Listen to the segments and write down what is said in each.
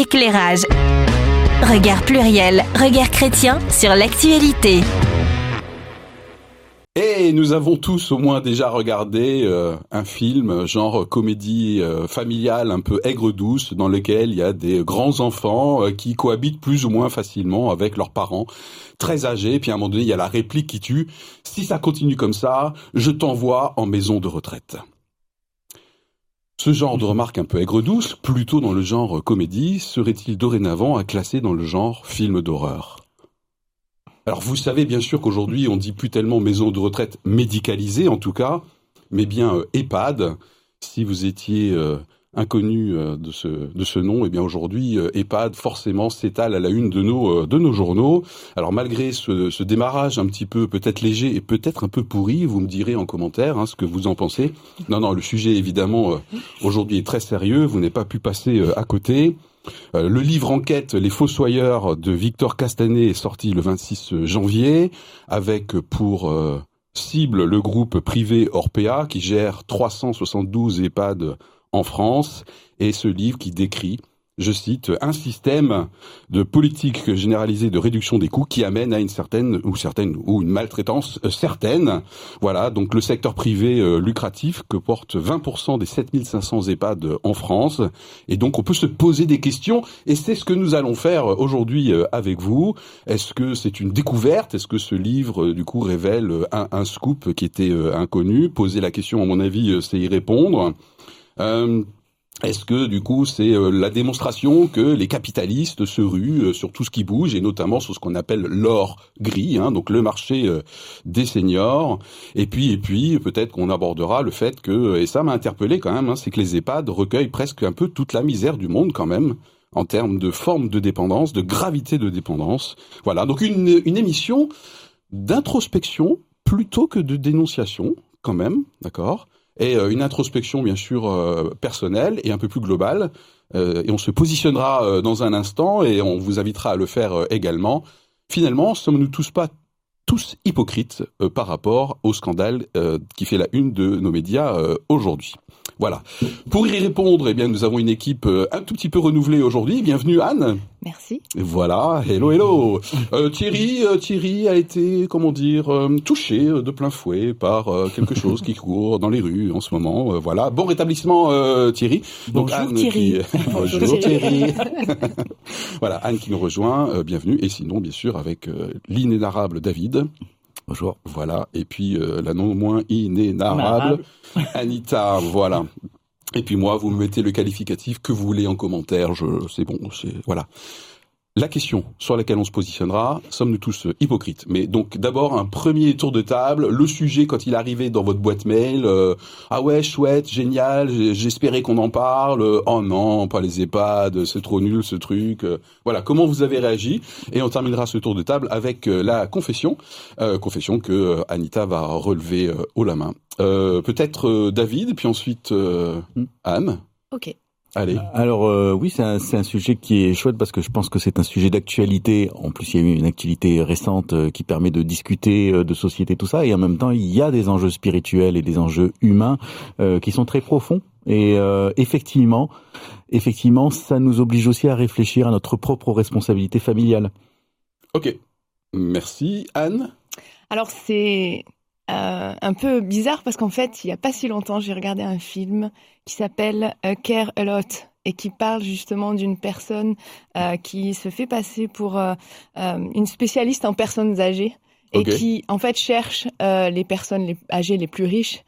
éclairage. Regard pluriel, regard chrétien sur l'actualité. Et nous avons tous au moins déjà regardé euh, un film genre comédie euh, familiale un peu aigre-douce dans lequel il y a des grands enfants euh, qui cohabitent plus ou moins facilement avec leurs parents très âgés. Puis à un moment donné, il y a la réplique qui tue. Si ça continue comme ça, je t'envoie en maison de retraite. Ce genre de remarque un peu aigre-douce, plutôt dans le genre comédie, serait-il dorénavant à classer dans le genre film d'horreur? Alors vous savez bien sûr qu'aujourd'hui on dit plus tellement maison de retraite médicalisée en tout cas, mais bien euh, EHPAD. Si vous étiez euh, inconnu euh, de ce de ce nom, eh bien aujourd'hui EHPAD forcément s'étale à la une de nos de nos journaux. Alors malgré ce, ce démarrage un petit peu peut-être léger et peut-être un peu pourri, vous me direz en commentaire hein, ce que vous en pensez. Non non, le sujet évidemment aujourd'hui est très sérieux. Vous n'avez pas pu passer à côté. Euh, le livre enquête Les Fossoyeurs de Victor Castanet est sorti le 26 janvier avec pour euh, cible le groupe privé Orpea qui gère 372 EHPAD en France et ce livre qui décrit je cite, un système de politique généralisée de réduction des coûts qui amène à une certaine ou certaine ou une maltraitance euh, certaine. Voilà, donc le secteur privé euh, lucratif que porte 20% des 7500 EHPAD en France. Et donc on peut se poser des questions et c'est ce que nous allons faire aujourd'hui euh, avec vous. Est-ce que c'est une découverte? Est-ce que ce livre du coup révèle un scoop qui était inconnu? Poser la question à mon avis c'est y répondre. Euh, est-ce que du coup c'est euh, la démonstration que les capitalistes se ruent euh, sur tout ce qui bouge et notamment sur ce qu'on appelle l'or gris, hein, donc le marché des seniors. Et puis et puis peut-être qu'on abordera le fait que et ça m'a interpellé quand même, hein, c'est que les EHPAD recueillent presque un peu toute la misère du monde quand même en termes de forme de dépendance, de gravité de dépendance. Voilà, donc une, une émission d'introspection plutôt que de dénonciation quand même, d'accord? Et euh, une introspection bien sûr euh, personnelle et un peu plus globale. Euh, et on se positionnera dans un instant et on vous invitera à le faire également. Finalement, sommes-nous tous pas tous hypocrites par rapport au scandale qui fait la une de nos médias aujourd'hui? Voilà. Pour y répondre, eh bien, nous avons une équipe un tout petit peu renouvelée aujourd'hui. Bienvenue Anne. Merci. Voilà. Hello, hello. Euh, Thierry, euh, Thierry a été, comment dire, touché de plein fouet par quelque chose qui court dans les rues en ce moment. voilà. Bon rétablissement, Thierry. Donc, Bonjour Thierry. Bonjour Thierry. voilà, Anne qui nous rejoint. bienvenue. Et sinon, bien sûr, avec l'inénarrable David. Bonjour. Voilà. Et puis euh, la non moins inénarrable Anita. Voilà. Et puis moi, vous me mettez le qualificatif que vous voulez en commentaire. Je, c'est bon. C'est voilà. La question sur laquelle on se positionnera, sommes-nous tous euh, hypocrites? Mais donc d'abord un premier tour de table, le sujet quand il arrivait dans votre boîte mail, euh, ah ouais chouette, génial, j'espérais qu'on en parle, oh non, pas les EHPAD, c'est trop nul ce truc. Euh, voilà, comment vous avez réagi? Et on terminera ce tour de table avec la confession, confession que Anita va relever haut la main. Peut-être David, puis ensuite. Anne? Ok. Allez. Alors euh, oui, c'est un, un, sujet qui est chouette parce que je pense que c'est un sujet d'actualité. En plus, il y a eu une actualité récente euh, qui permet de discuter euh, de société, tout ça, et en même temps, il y a des enjeux spirituels et des enjeux humains qui sont très profonds. Et effectivement, effectivement, ça nous oblige aussi à réfléchir à notre propre responsabilité familiale. Ok, merci Anne. Alors c'est euh, un peu bizarre parce qu'en fait, il n'y a pas si longtemps, j'ai regardé un film qui s'appelle euh, Care a Lot et qui parle justement d'une personne euh, qui se fait passer pour une spécialiste en personnes âgées et qui en fait cherche les personnes les âgées les plus riches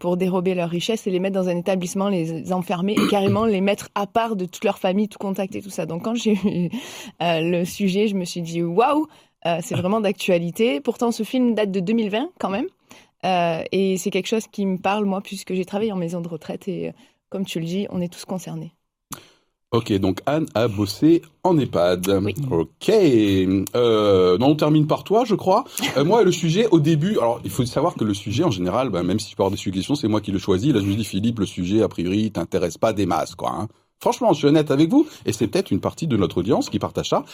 pour dérober leurs richesses et les mettre dans un établissement, les enfermer et carrément les mettre à part de toute leur famille, tout contact et tout ça. Donc quand j'ai eu le sujet, je me suis dit waouh, c'est vraiment d'actualité. Pourtant, ce film date de 2020 quand même. Euh, et c'est quelque chose qui me parle, moi, puisque j'ai travaillé en maison de retraite. Et euh, comme tu le dis, on est tous concernés. Ok, donc Anne a bossé en EHPAD. Oui. Ok. Euh, non, on termine par toi, je crois. moi, le sujet, au début, alors il faut savoir que le sujet, en général, bah, même si tu peux avoir des suggestions, c'est moi qui le choisis. Là, je me dis, Philippe, le sujet, a priori, t'intéresse pas des masses, quoi. Hein. Franchement, je suis honnête avec vous, et c'est peut-être une partie de notre audience qui partage ça.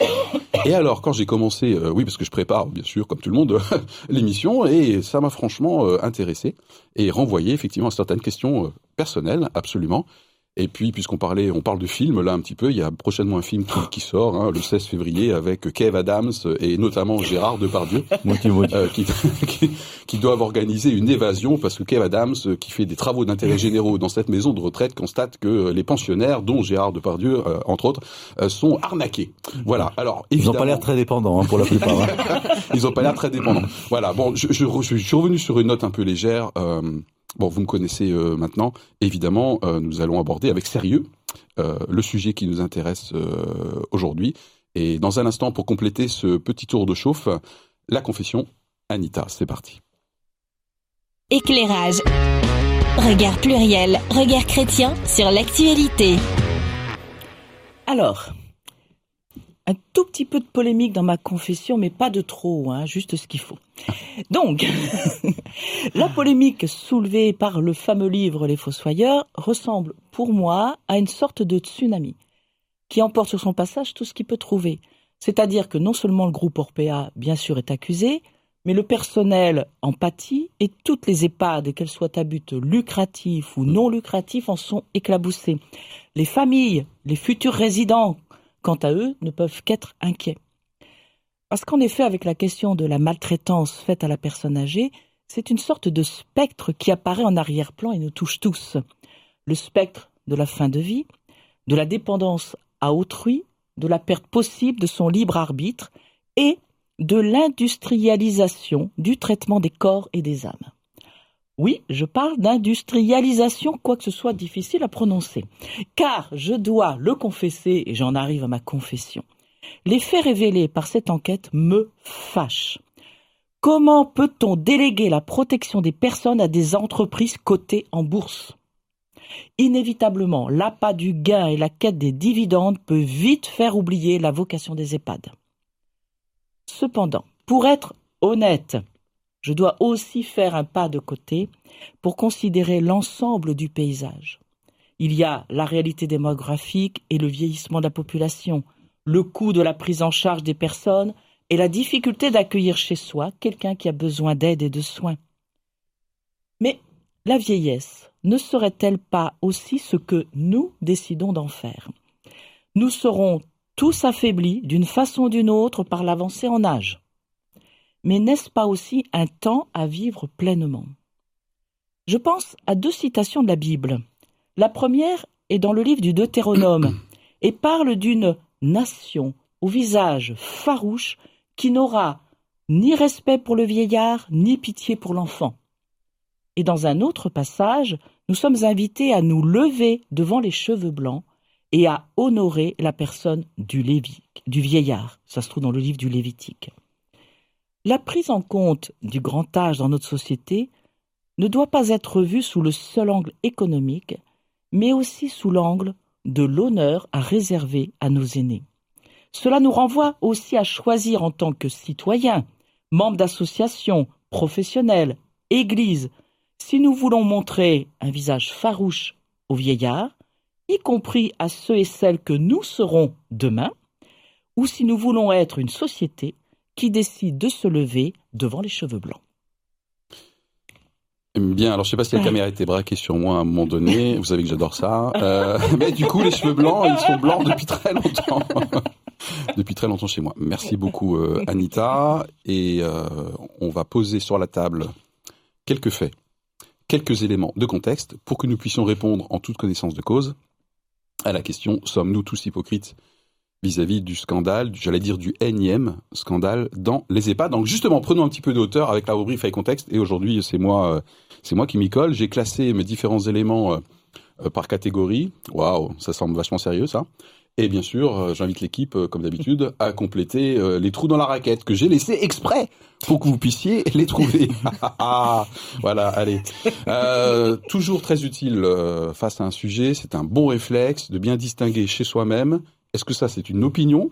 Et alors, quand j'ai commencé, euh, oui, parce que je prépare, bien sûr, comme tout le monde, l'émission, et ça m'a franchement euh, intéressé et renvoyé effectivement à certaines questions euh, personnelles, absolument. Et puis, puisqu'on parlait, on parle de films là un petit peu, il y a prochainement un film qui, sort hein, le 16 février avec Kev Adams et notamment Gérard Depardieu, euh, qui, qui, qui, doivent organiser une évasion parce que Kev Adams, euh, qui fait des travaux d'intérêt généraux dans cette maison de retraite, constate que les pensionnaires, dont Gérard Depardieu euh, entre autres, euh, sont arnaqués. Voilà. Alors évidemment, ils n'ont pas l'air très dépendants hein, pour la plupart. Hein. ils n'ont pas l'air très dépendants. Voilà. Bon, je, je, je, suis revenu sur une note un peu légère. Bon, vous me connaissez euh, maintenant. Évidemment, euh, nous allons aborder avec sérieux euh, le sujet qui nous intéresse aujourd'hui. Et dans un instant, pour compléter ce petit tour de chauffe, la confession. Anita, c'est parti. Éclairage. Regard pluriel, regard chrétien sur l'actualité. Alors, un tout petit peu de polémique dans ma confession, mais pas de trop, hein, juste ce qu'il faut. Donc, la polémique soulevée par le fameux livre Les Fossoyeurs ressemble pour moi à une sorte de tsunami qui emporte sur son passage tout ce qu'il peut trouver. C'est-à-dire que non seulement le groupe Orpea, bien sûr, est accusé, mais le personnel en pâtit et toutes les EHPAD, qu'elles soient à but lucratif ou non lucratif, en sont éclaboussées. Les familles, les futurs résidents quant à eux, ne peuvent qu'être inquiets. Parce qu'en effet, avec la question de la maltraitance faite à la personne âgée, c'est une sorte de spectre qui apparaît en arrière-plan et nous touche tous. Le spectre de la fin de vie, de la dépendance à autrui, de la perte possible de son libre arbitre et de l'industrialisation du traitement des corps et des âmes. Oui, je parle d'industrialisation, quoique ce soit difficile à prononcer. Car je dois le confesser, et j'en arrive à ma confession. Les faits révélés par cette enquête me fâchent. Comment peut-on déléguer la protection des personnes à des entreprises cotées en bourse? Inévitablement, l'appât du gain et la quête des dividendes peut vite faire oublier la vocation des EHPAD. Cependant, pour être honnête, je dois aussi faire un pas de côté pour considérer l'ensemble du paysage. Il y a la réalité démographique et le vieillissement de la population, le coût de la prise en charge des personnes et la difficulté d'accueillir chez soi quelqu'un qui a besoin d'aide et de soins. Mais la vieillesse ne serait-elle pas aussi ce que nous décidons d'en faire? Nous serons tous affaiblis d'une façon ou d'une autre par l'avancée en âge. Mais n'est-ce pas aussi un temps à vivre pleinement? Je pense à deux citations de la Bible. La première est dans le livre du Deutéronome et parle d'une nation au visage farouche qui n'aura ni respect pour le vieillard, ni pitié pour l'enfant. Et dans un autre passage, nous sommes invités à nous lever devant les cheveux blancs et à honorer la personne du, vieillard. Ça se trouve dans le livre du Lévitique. La prise en compte du grand âge dans notre société ne doit pas être vue sous le seul angle économique, mais aussi sous l'angle de l'honneur à réserver à nos aînés. Cela nous renvoie aussi à choisir en tant que citoyens, membres d'associations, professionnels, églises, si nous voulons montrer un visage farouche aux vieillards, y compris à ceux et celles que nous serons demain, ou si nous voulons être une société qui décide de se lever devant les cheveux blancs. Bien, alors je sais pas si la caméra était braquée sur moi à un moment donné. Vous savez que j'adore ça. Euh, mais du coup, les cheveux blancs, ils sont blancs depuis très longtemps. depuis très longtemps chez moi. Merci beaucoup, euh, Anita. Et euh, on va poser sur la table quelques faits, quelques éléments de contexte pour que nous puissions répondre en toute connaissance de cause à la question sommes-nous tous hypocrites vis-à-vis du scandale, j'allais dire du énième scandale dans les EHPAD? Donc justement, prenons un petit peu de hauteur avec la rubrique fait contexte. Et aujourd'hui, c'est moi, euh, c'est moi qui m'y colle. J'ai classé mes différents éléments par catégorie. Waouh, ça semble vachement sérieux ça. Et bien sûr, j'invite l'équipe, comme d'habitude, à compléter les trous dans la raquette que j'ai laissés exprès pour que vous puissiez les trouver. voilà, allez. toujours très utile face à un sujet, c'est un bon réflexe de bien distinguer chez soi-même est-ce que ça c'est une opinion?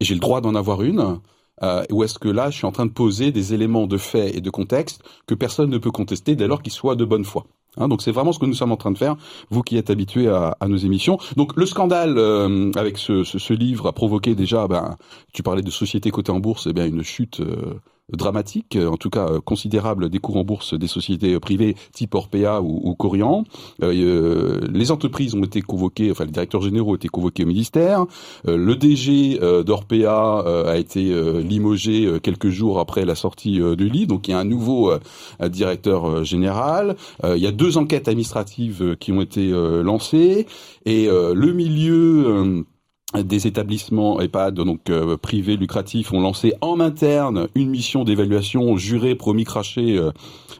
Et j'ai le droit d'en avoir une? Euh, ou est-ce que là je suis en train de poser des éléments de fait et de contexte que personne ne peut contester dès lors qu'ils soient de bonne foi? Hein, donc c'est vraiment ce que nous sommes en train de faire, vous qui êtes habitués à, nos émissions. Donc le scandale euh, avec ce, livre a provoqué déjà, ben, tu parlais de société cotée en bourse, eh bien une chute euh, dramatique, en tout cas considérable des cours en bourse des sociétés privées type Orpea ou, ou Corian. les entreprises ont été convoquées, enfin les directeurs généraux ont été convoqués au ministère. le DG d'Orpea a été limogé quelques jours après la sortie du lit, donc il y a un nouveau directeur général. il y a deux enquêtes administratives qui ont été lancées et le milieu des établissements EHPAD donc euh, privés lucratifs ont lancé en interne une mission d'évaluation jurée promis craché euh,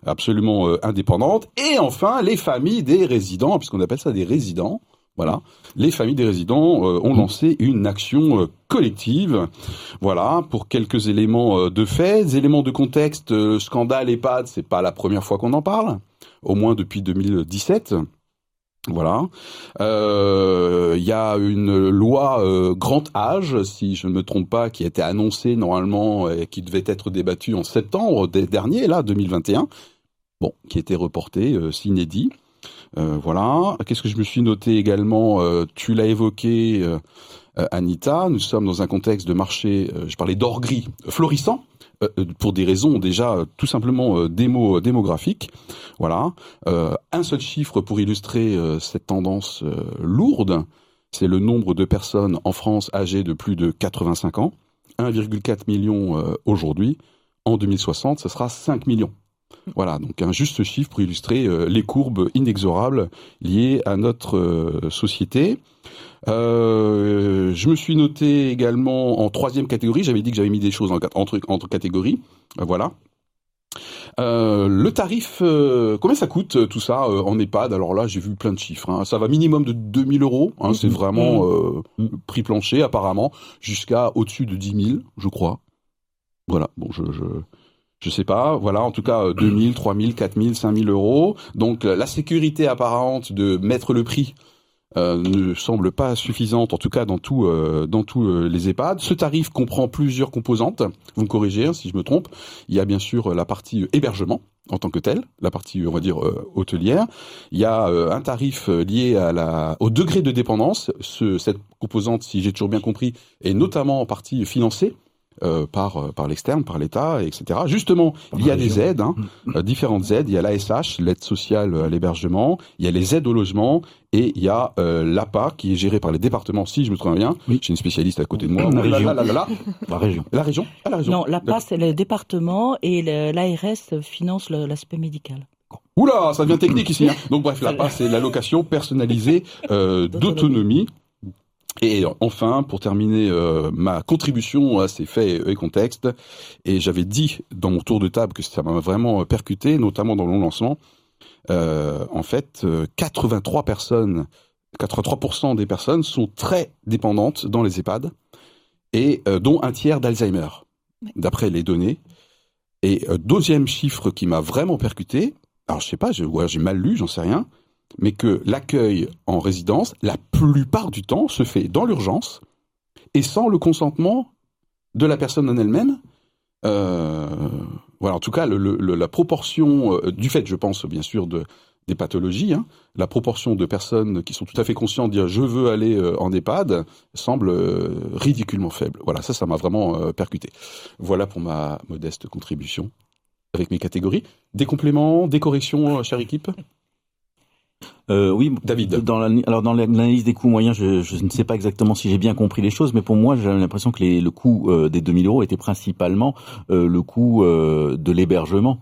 absolument euh, indépendante. Et enfin les familles des résidents puisqu'on appelle ça des résidents voilà les familles des résidents ont lancé une action collective. Voilà pour quelques éléments de fait des éléments de contexte scandale EHPAD c'est pas la première fois qu'on en parle au moins depuis 2017 voilà. Euh, il y a une loi euh, grand âge, si je ne me trompe pas, qui a été annoncée normalement et qui devait être débattue en septembre dernier, là, 2021. Bon, qui était reportée, euh, s'inédit. Euh, voilà. Qu'est-ce que je me suis noté également Tu l'as évoqué, Anita. Nous sommes dans un contexte de marché. je parlais d'or gris florissant euh, euh, pour des raisons déjà euh, tout simplement démo, démographiques. Voilà. un seul chiffre pour illustrer cette tendance lourde, c'est le nombre de personnes en France âgées de plus de 85 ans. 1,4 million aujourd'hui. En 2060, ce sera 5 millions. Voilà, donc un juste chiffre pour illustrer les courbes inexorables liées à notre société. Euh, je me suis noté également en troisième catégorie. J'avais dit que j'avais mis des choses entre, entre catégories. Euh, voilà. Euh, le tarif, euh, combien ça coûte tout ça en EHPAD? Alors là, j'ai vu plein de chiffres. Hein. Ça va minimum de 2000 euros. Hein, c'est mhm. vraiment mhm. prix plancher apparemment, jusqu'à au-dessus de 10 000, je crois. Voilà. Bon, je, je je sais pas, voilà, en tout cas 2000, 3000, 4000, 5000 euros. Donc la sécurité apparente de mettre le prix euh, ne semble pas suffisante, en tout cas dans euh, tous euh, les EHPAD. Ce tarif comprend plusieurs composantes. Vous me corrigez hein, si je me trompe. Il y a bien sûr la partie hébergement en tant que tel, la partie on va dire hôtelière. Il y a un tarif lié au degré de dépendance. Ce, cette composante, si j'ai toujours bien compris, est notamment en partie financée euh, par euh, par l'externe, par l'État, etc. Justement, il y a des aides, hein, euh, différentes aides. Il y a l'ASH, l'aide sociale à l'hébergement. Il y a les aides au logement et il y a l'APA qui est géré par les départements. Si je me souviens bien, j'ai une spécialiste à côté de moi. La, région. La, région. La région. Ah, la région. Non, l'APA c'est le département et l'ARS finance l'aspect médical. Oula, ça devient technique ici. Hein. Donc bref, l'APA c'est l'allocation personnalisée d'autonomie et enfin, pour terminer euh, ma contribution à ces faits et contextes, et j'avais dit dans mon tour de table que ça m'a vraiment percuté, notamment dans le lancement, euh, en fait, 83 euh, personnes, 83% des personnes sont très dépendantes dans les EHPAD, et dont un tiers d'Alzheimer, d'après les données. Et deuxième chiffre qui m'a vraiment percuté, alors je sais pas, j'ai mal lu, j'en sais rien, mais que l'accueil en résidence, la plupart du temps, se fait dans l'urgence et sans le consentement de la personne en elle-même. Euh, voilà, en tout cas, la proportion euh, du fait, je pense bien sûr de des pathologies, hein, la proportion de personnes qui sont tout à fait conscientes de dire je veux aller euh, en EHPAD semble ridiculement faible. Voilà, ça, ça m'a vraiment percuté. Voilà pour ma modeste contribution avec mes catégories. Des compléments, des corrections, chère équipe? Euh, oui, David. Dans la, alors dans l'analyse des coûts moyens, je, je, ne sais pas exactement si j'ai bien compris les choses, mais pour moi, j'ai l'impression que les, le coût euh, des 2000 euros était principalement euh, le coût euh, de l'hébergement.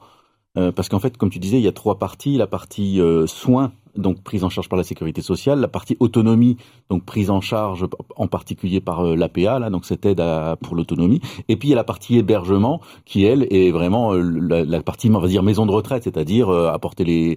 parce qu'en fait, comme tu disais, il y a trois parties. La partie soins donc prise en charge par la sécurité sociale, la partie autonomie, donc prise en charge en particulier par euh, l'APA, là, donc cette aide à, pour l'autonomie, et puis il y a la partie hébergement qui elle est vraiment euh, la, partie on va dire maison de retraite, c'est-à-dire euh, apporter les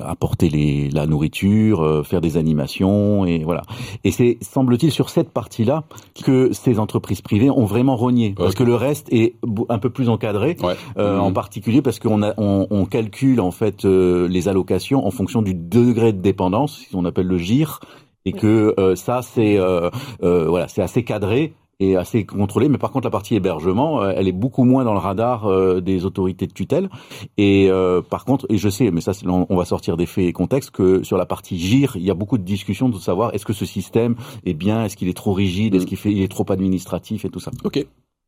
apporter les la nourriture, faire des animations et voilà. Et c'est semble-t-il sur cette partie-là que ces entreprises privées ont vraiment rogné, parce que le reste est un peu plus encadré, en mmh. particulier parce qu'on a on, on, calcule en fait les allocations en fonction du degré de dépendance, si on appelle le GIR, et que euh, ça c'est euh, euh, voilà c'est assez cadré et assez contrôlé, mais par contre la partie hébergement, elle est beaucoup moins dans le radar des autorités de tutelle. Et par contre, et je sais, mais ça on va sortir des faits et contextes, que sur la partie GIR, il y a beaucoup de discussions de savoir est-ce que ce système est bien, est-ce qu'il est trop rigide, est-ce qu'il est trop administratif et tout ça. Ok,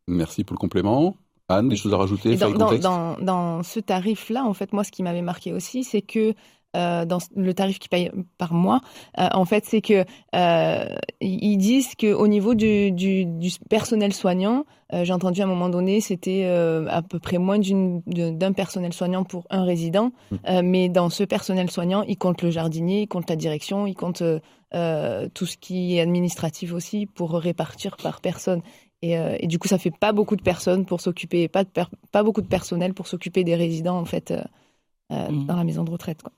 merci pour le complément. Anne, des choses à rajouter dans ce tarif-là, en fait, moi, ce qui m'avait marqué aussi, c'est que euh, dans le tarif qui paye par mois, euh, en fait, c'est que euh, ils disent que au niveau du, du, du personnel soignant, j'ai entendu à un moment donné, c'était à peu près moins d'un personnel soignant pour un résident, Mmh. mais dans ce personnel soignant, ils comptent le jardinier, ils comptent la direction, ils comptent tout ce qui est administratif aussi pour répartir par personne. Et, euh, et du coup, ça fait pas beaucoup de personnes pour s'occuper, pas, beaucoup de personnel pour s'occuper des résidents en fait euh, Mhm. dans la maison de retraite. Quoi.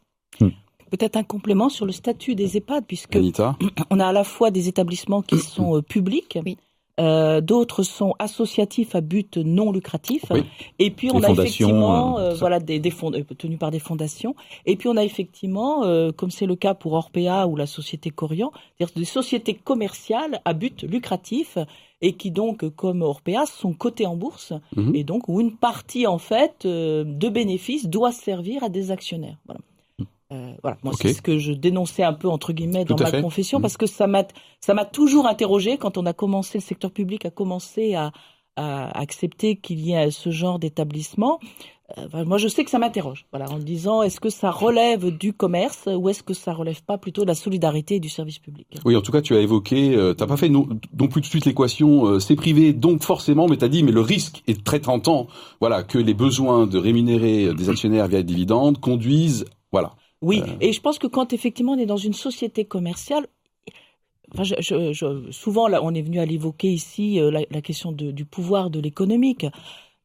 Peut-être un complément sur le statut des EHPAD, puisque Anita on a à la fois des établissements qui sont euh, publics, Oui. euh, d'autres sont associatifs à but non lucratif, Oui. et puis on Les a effectivement euh, voilà des, des fonds euh, tenus par des fondations, et puis on a effectivement, euh, comme c'est le cas pour Orpea ou la société Corian, c'est-à-dire des sociétés commerciales à but lucratif et qui donc, comme Orpea, sont cotées en bourse Mhm. et donc où une partie en fait euh, de bénéfices doit servir à des actionnaires. Voilà. Euh, voilà, moi c'est ce que je dénonçais un peu entre guillemets dans ma fait. confession Mhm. parce que ça m'a ça m'a toujours interrogé quand on a commencé le secteur public a commencé à, à accepter qu'il y ait ce genre d'établissement. Euh, moi je sais que ça m'interroge. Voilà, en me disant est-ce que ça relève du commerce ou est-ce que ça relève pas plutôt de la solidarité et du service public? Oui, en tout cas, tu as évoqué, euh, t'as pas fait non, non plus tout de suite l'équation, euh, c'est privé, donc forcément, mais t'as dit, mais le risque est très tentant, voilà, que les besoins de rémunérer des actionnaires via les dividendes conduisent, voilà. Oui, Euh. et je pense que quand effectivement on est dans une société commerciale, enfin, je, je- je- souvent là, on est venu à l'évoquer ici euh, la, la question de- du pouvoir de l'économique.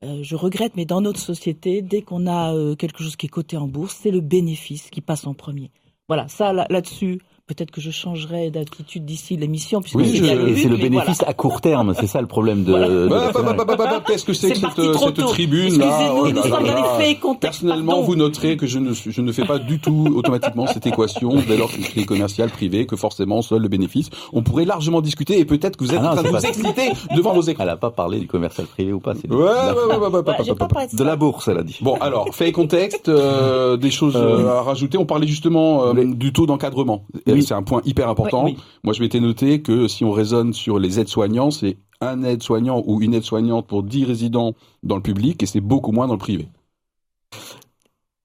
Euh, je regrette, mais dans notre société, dès qu'on a euh, quelque chose qui est coté en bourse, c'est le bénéfice qui passe en premier. Voilà, ça là- là-dessus, peut-être que je changerai d'attitude d'ici l'émission, puisque Oui, c'est le Et but, c'est le mais bénéfice voilà. à court terme, c'est ça le problème de. Voilà. de Bah, bah, bah, bah, bah, bah, Qu'est-ce que c'est que cette, tribune là Oh là là là. Personnellement, pardon. vous noterez que je ne, je ne fais pas du tout automatiquement cette équation dès lors que c'est commercial, privé, que forcément seul le bénéfice. On pourrait largement discuter et peut-être que vous êtes Ah non, en train de vous exciter devant vos écrans. Elle a pas parlé du commercial privé ou pas. c'est Ouais, de, ouais, la, de bourse, elle a dit. Bon, alors, fait et contexte, euh, des choses euh, à rajouter. On parlait justement euh, du taux d'encadrement. Euh, Oui. C'est un point hyper important. Oui, oui. Moi, je m'étais noté que si on raisonne sur les aides-soignants, c'est un aide-soignant ou une aide-soignante pour 10 résidents dans le public et c'est beaucoup moins dans le privé.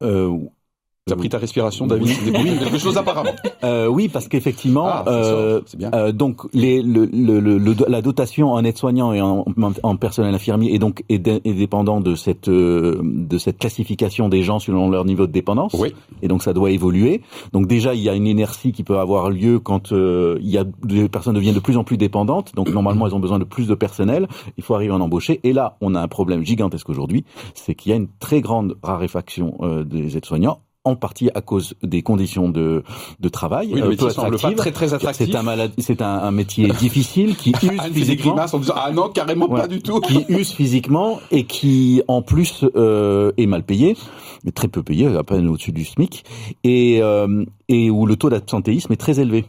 Euh, T'as pris ta respiration, David oui, quelque chose apparemment. euh, oui, parce qu'effectivement, Ah, euh. Euh, donc les, le, le, le- le- la dotation en aide-soignant et en, en personnel infirmier est donc est dépendant de cette euh, de cette classification des gens selon leur niveau de dépendance. Oui. Et donc ça doit évoluer. Donc déjà il y a une inertie qui peut avoir lieu quand euh, il y a les personnes deviennent de plus en plus dépendantes. Donc normalement elles ont besoin de plus de personnel. Il faut arriver à en embaucher. Et là on a un problème gigantesque aujourd'hui, c'est qu'il y a une très grande raréfaction euh, des aides-soignants en partie à cause des conditions de, de travail. Oui, le euh, métier semble pas très très attractif. C'est un malade, c'est un, un métier difficile qui use fait des physiquement, en disant ah non carrément pas du tout. qui use physiquement et qui en plus euh, est mal payé, très peu payé, à peine au-dessus du SMIC, et euh, et où le taux d'absentéisme est très élevé.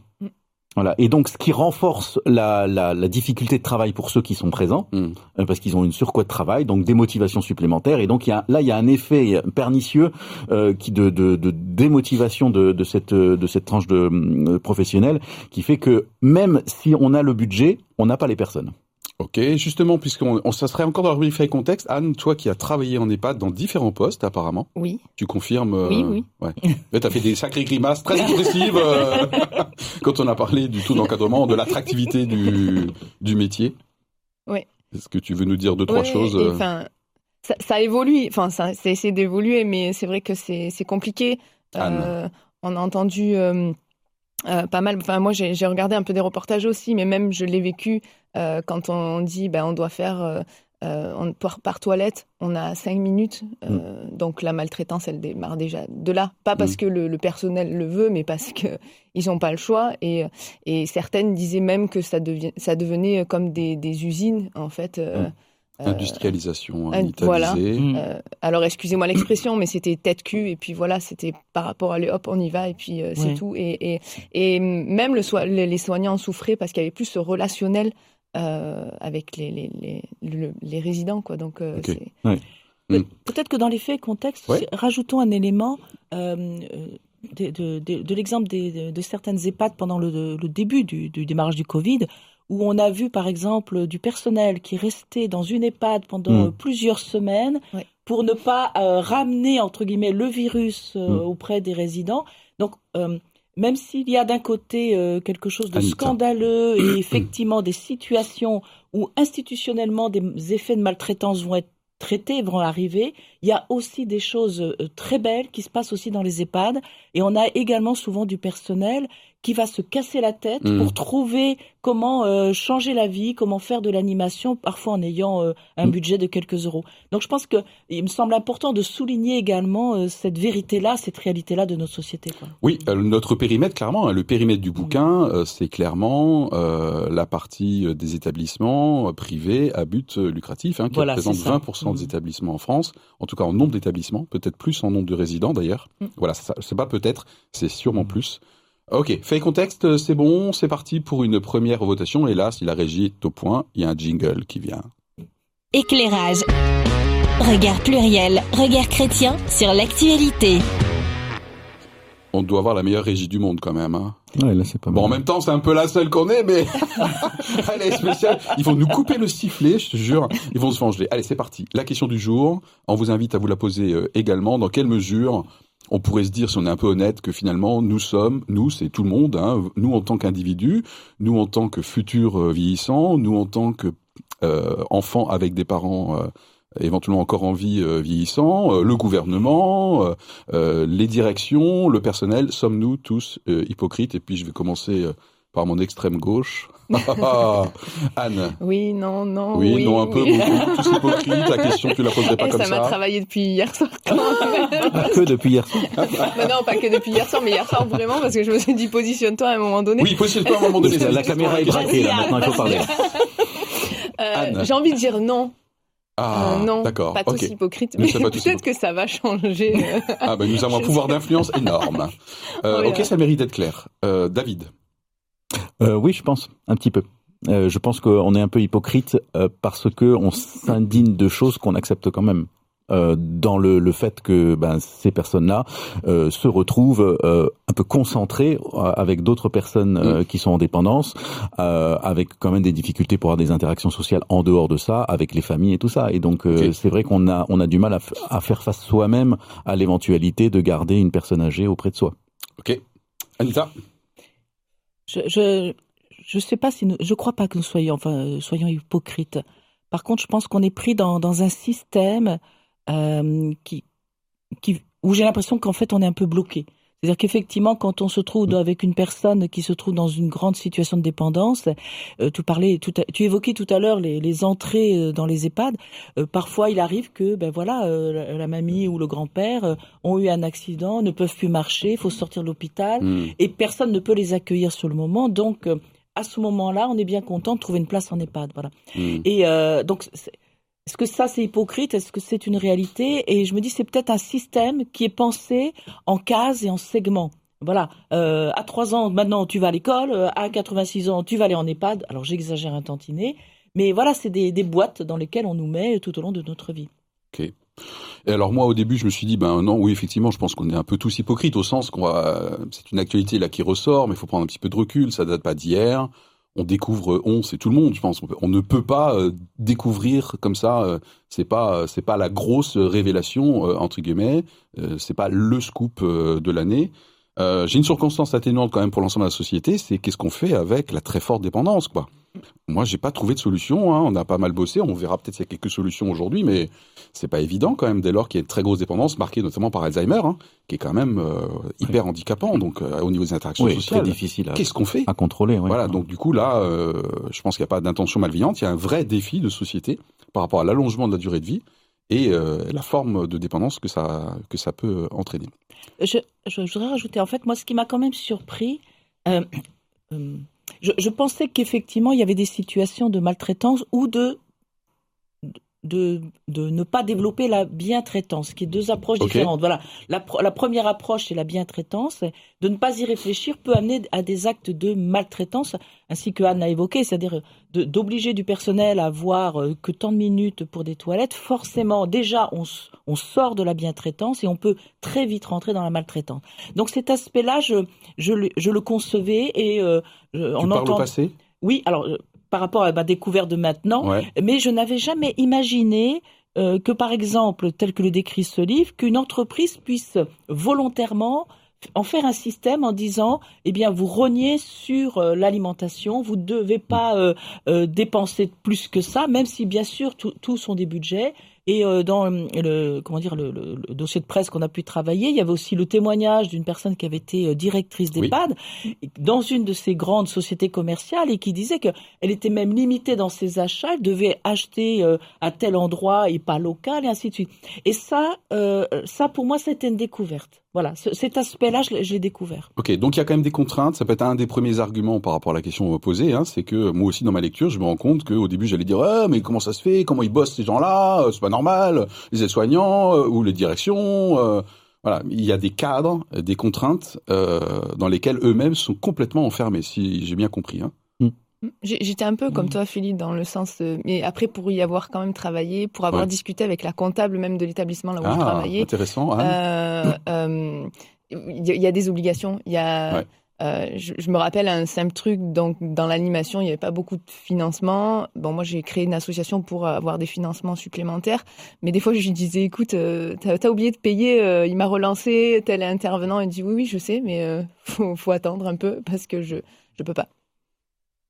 Voilà. Et donc, ce qui renforce la, la, la difficulté de travail pour ceux qui sont présents, Mm. euh, parce qu'ils ont une surcroît de travail, donc des motivations supplémentaires. Et donc, il y a, là, il y a un effet pernicieux euh, qui de, de, de démotivation de, de cette de cette tranche de euh, professionnelle, qui fait que même si on a le budget, on n'a pas les personnes. Ok, justement, puisqu'on on, ça serait encore dans le brief et contexte, Anne, toi qui as travaillé en EHPAD dans différents postes apparemment, Oui. tu confirmes euh, Oui, oui. Ouais. Mais t'as fait des sacrées grimaces très expressives euh, quand on a parlé du taux d'encadrement, de l'attractivité du, du métier. Oui. Est-ce que tu veux nous dire deux, trois Ouais, choses et, euh, Enfin, ça, ça évolue. Enfin, ça, c'est d'évoluer, mais c'est vrai que c'est compliqué. Anne. Euh, on a entendu euh, pas mal. Enfin, moi, j'ai regardé un peu des reportages aussi, mais même je l'ai vécu euh, quand on dit, ben, on doit faire euh, on- par, par toilette, on a cinq minutes. euh, Donc la maltraitance, elle démarre déjà de là. Pas parce Mm. que le, le personnel le veut, mais parce que ils n'ont pas le choix. Et, et certaines disaient même que ça, devient, ça devenait comme des, des usines, en fait. Mm. Euh, industrialisation euh, voilà. Mm. euh, alors excusez-moi l'expression, mais c'était tête cul et puis voilà, c'était par rapport à allez hop on y va et puis euh, c'est tout et, et, et même le les, les soignants en souffraient parce qu'il y avait plus ce relationnel euh, avec les, les, les, le- les résidents quoi. Donc euh, Mm. Peut-être que dans les faits, contexte, Ouais. rajoutons un élément euh, de, de, de, de l'exemple de, de certaines EHPAD pendant le, le début du, du démarrage du Covid, où on a vu par exemple du personnel qui restait dans une EHPAD pendant Mm. plusieurs semaines Oui. pour ne pas euh, ramener entre guillemets le virus euh, Mm. auprès des résidents. Donc euh, même s'il y a d'un côté euh, quelque chose de Anita. scandaleux et effectivement des situations où institutionnellement des effets de maltraitance vont être traités, vont arriver, il y a aussi des choses très belles qui se passent aussi dans les EHPAD et on a également souvent du personnel qui va se casser la tête Mhm. pour trouver comment euh, changer la vie, comment faire de l'animation, parfois en ayant euh, un Mhm. budget de quelques euros. Donc je pense que il me semble important de souligner également euh, cette vérité-là, cette réalité-là de notre société. Quoi. Oui, notre périmètre, clairement, hein, le périmètre du bouquin, euh, c'est clairement la partie des établissements privés à but lucratif, hein, qui Voilà, représente c'est ça. 20% des établissements en France, en tout cas en nombre d'établissements, peut-être plus en nombre de résidents d'ailleurs. Voilà, c'est pas peut-être, c'est sûrement plus. Ok, fait contexte, c'est bon, c'est parti pour une première votation. Et là, si la régie est au point, il y a un jingle qui vient. Éclairage. Regard pluriel, regard chrétien sur l'actualité. On doit avoir la meilleure régie du monde quand même. Hein. Ouais, là, c'est pas Bon, en même temps, c'est un peu la seule qu'on est, mais elle est spéciale. Ils vont nous couper le sifflet, je te jure. Ils vont se venger. Allez, c'est parti. La question du jour, on vous invite à vous la poser euh, également. Dans quelle mesure on pourrait se dire, si on est un peu honnête, que finalement, nous sommes, nous, c'est tout le monde, hein, nous en tant qu'individus, nous en tant que futurs euh, vieillissants, nous en tant que euh, enfants avec des parents euh, éventuellement encore en vie euh, vieillissants, euh, le gouvernement, euh, les directions, le personnel, sommes-nous tous hypocrites? Et puis je vais commencer par mon extrême gauche. Anne. Oui, non, non. Oui, non, un peu, oui. beaucoup, tous hypocrites. La question, tu la poserais pas comme ça m'a ça. travaillé depuis hier soir. quand même. Pas que depuis hier soir. non, non, pas que depuis hier soir, mais hier soir vraiment parce que je me suis dit positionne-toi à un moment donné. Oui, positionne-toi à un moment donné. La, la caméra est braquée, là, maintenant, il faut parler. Euh, Anne. J'ai envie de dire non. Ah, Euh, non, d'accord. pas tous ok. hypocrites, mais tous peut-être que ça va changer. euh. Ah, ben nous avons un pouvoir d'influence énorme. Euh, ok, ça mérite d'être clair. Euh, David. Euh, oui, je pense, un petit peu. Euh, je pense qu'on est un peu hypocrite euh, parce que on s'indigne de choses qu'on accepte quand même. Euh, dans le, le fait que ben, ces personnes-là euh, se retrouvent euh, un peu concentrées euh, avec d'autres personnes euh, qui sont en dépendance, euh, avec quand même des difficultés pour avoir des interactions sociales en dehors de ça, avec les familles et tout ça. Et donc euh, Ok. c'est vrai qu'on a on a du mal à, à faire face soi-même à l'éventualité de garder une personne âgée auprès de soi. Ok. Anita? Je, je, je sais pas si nous, je crois pas que nous soyons, enfin, euh, soyons hypocrites. Par contre, je pense qu'on est pris dans, dans un système euh, qui, qui, où j'ai l'impression qu'en fait, on est un peu bloqué. C'est-à-dire qu'effectivement, quand on se trouve dans- avec une personne qui se trouve dans une grande situation de dépendance, euh, tu parlais, tout tu évoquais tout à l'heure les, les entrées euh, dans les EHPAD. Euh, parfois, il arrive que, ben voilà, euh, la, la mamie ou le grand-père ont eu un accident, ne peuvent plus marcher, il faut sortir de l'hôpital Hmm. et personne ne peut les accueillir sur le moment. Donc, à ce moment-là, on est bien content de trouver une place en EHPAD. Voilà. Hmm. Et donc, c'est- est-ce que ça c'est hypocrite? Est-ce que c'est une réalité? Et je me dis, c'est peut-être un système qui est pensé en cases et en segments. Voilà, euh, à 3 ans, maintenant tu vas à l'école, euh, à 86 ans, tu vas aller en EHPAD. Alors j'exagère un tantinet, mais voilà, c'est des, boîtes dans lesquelles on nous met tout au long de notre vie. Et alors moi au début je me suis dit ben non oui effectivement je pense qu'on est un peu tous hypocrites au sens qu'on va c'est une actualité là qui ressort mais il faut prendre un petit peu de recul. Ça date pas d'hier on découvre on c'est tout le monde je pense. On, ne peut pas euh, découvrir comme ça euh, c'est pas c'est pas la grosse révélation euh, entre guillemets euh, c'est pas le scoop euh, de l'année Euh, j'ai une circonstance atténuante quand même pour l'ensemble de la société c'est qu'est-ce qu'on fait avec la très forte dépendance quoi moi j'ai pas trouvé de solution hein. on a pas mal bossé on verra peut-être s'il y a quelques solutions aujourd'hui mais c'est pas évident quand même dès lors qu'il y a une très grosse dépendance marquée notamment par Alzheimer, hein, qui est quand même euh, hyper handicapant donc euh, au niveau des interactions Oui, très sociales. difficile à, Qu'est-ce qu'on fait? à contrôler. Voilà, donc du coup là, euh, je pense qu'il n'y a pas d'intention malveillante, il y a un vrai défi de société par rapport à l'allongement de la durée de vie et euh, la forme de dépendance que ça que ça peut euh, entraîner. Je, voudrais rajouter, en fait, moi, ce qui m'a quand même surpris, euh, je, je pensais qu'effectivement, il y avait des situations de maltraitance ou de, de, de ne pas développer la bientraitance, qui est deux approches différentes. Voilà. La, première approche, c'est la bientraitance. De ne pas y réfléchir peut amener à des actes de maltraitance, ainsi que Anne a évoqué, c'est-à-dire d'obliger du personnel à voir euh, que tant de minutes pour des toilettes. Forcément, déjà, on, sort de la bientraitance et on peut très vite rentrer dans la maltraitance. Donc cet aspect-là, je, je, le- je le concevais et euh, je- Tu on parles au passé? Oui, alors euh, par rapport à ma découverte de maintenant, Ouais. mais je n'avais jamais imaginé euh, que, par exemple, tel que le décrit ce livre, qu'une entreprise puisse volontairement en faire un système en disant, eh bien, vous rognez sur euh, l'alimentation, vous ne devez pas euh, dépenser plus que ça, même si, bien sûr, tous sont des budgets. Et euh, dans le comment dire le, le- le dossier de presse qu'on a pu travailler, il y avait aussi le témoignage d'une personne qui avait été euh, directrice Oui. d'EHPAD dans une de ces grandes sociétés commerciales et qui disait que elle était même limitée dans ses achats, elle devait acheter euh, à tel endroit et pas local et ainsi de suite. Et ça, euh, ça pour moi, c'était une découverte. Voilà, ce- cet aspect-là, je l'ai- découvert. Ok, donc il y a quand même des contraintes. Ça peut être un des premiers arguments par rapport à la question posée. Hein, c'est que moi aussi dans ma lecture, je me rends compte qu'au début j'allais dire ah mais comment ça se fait? Comment ils bossent ces gens-là? Euh, C'est pas normal. Les aides-soignants euh, ou les directions. euh, voilà, il y a des cadres, des contraintes dans lesquelles eux-mêmes sont complètement enfermés. Si j'ai bien compris. Hein. J'étais un peu Mm. comme toi, Philippe, dans le sens. euh, mais après, pour y avoir quand même travaillé, pour avoir Ouais. discuté avec la comptable même de l'établissement là où Ah, travaillais, intéressant. Anne. euh, euh, il y, a- il y a des obligations. Il y a. Ouais. euh, je, je me rappelle un simple truc. Donc, dans l'animation, il n'y avait pas beaucoup de financement. Bon, moi, j'ai créé une association pour avoir des financements supplémentaires. Mais des fois, je lui disais, écoute, euh, t'as as oublié de payer. euh, il m'a relancé, tel intervenant. Il dit, oui, oui, je sais, mais faut, faut attendre un peu parce que je je peux pas.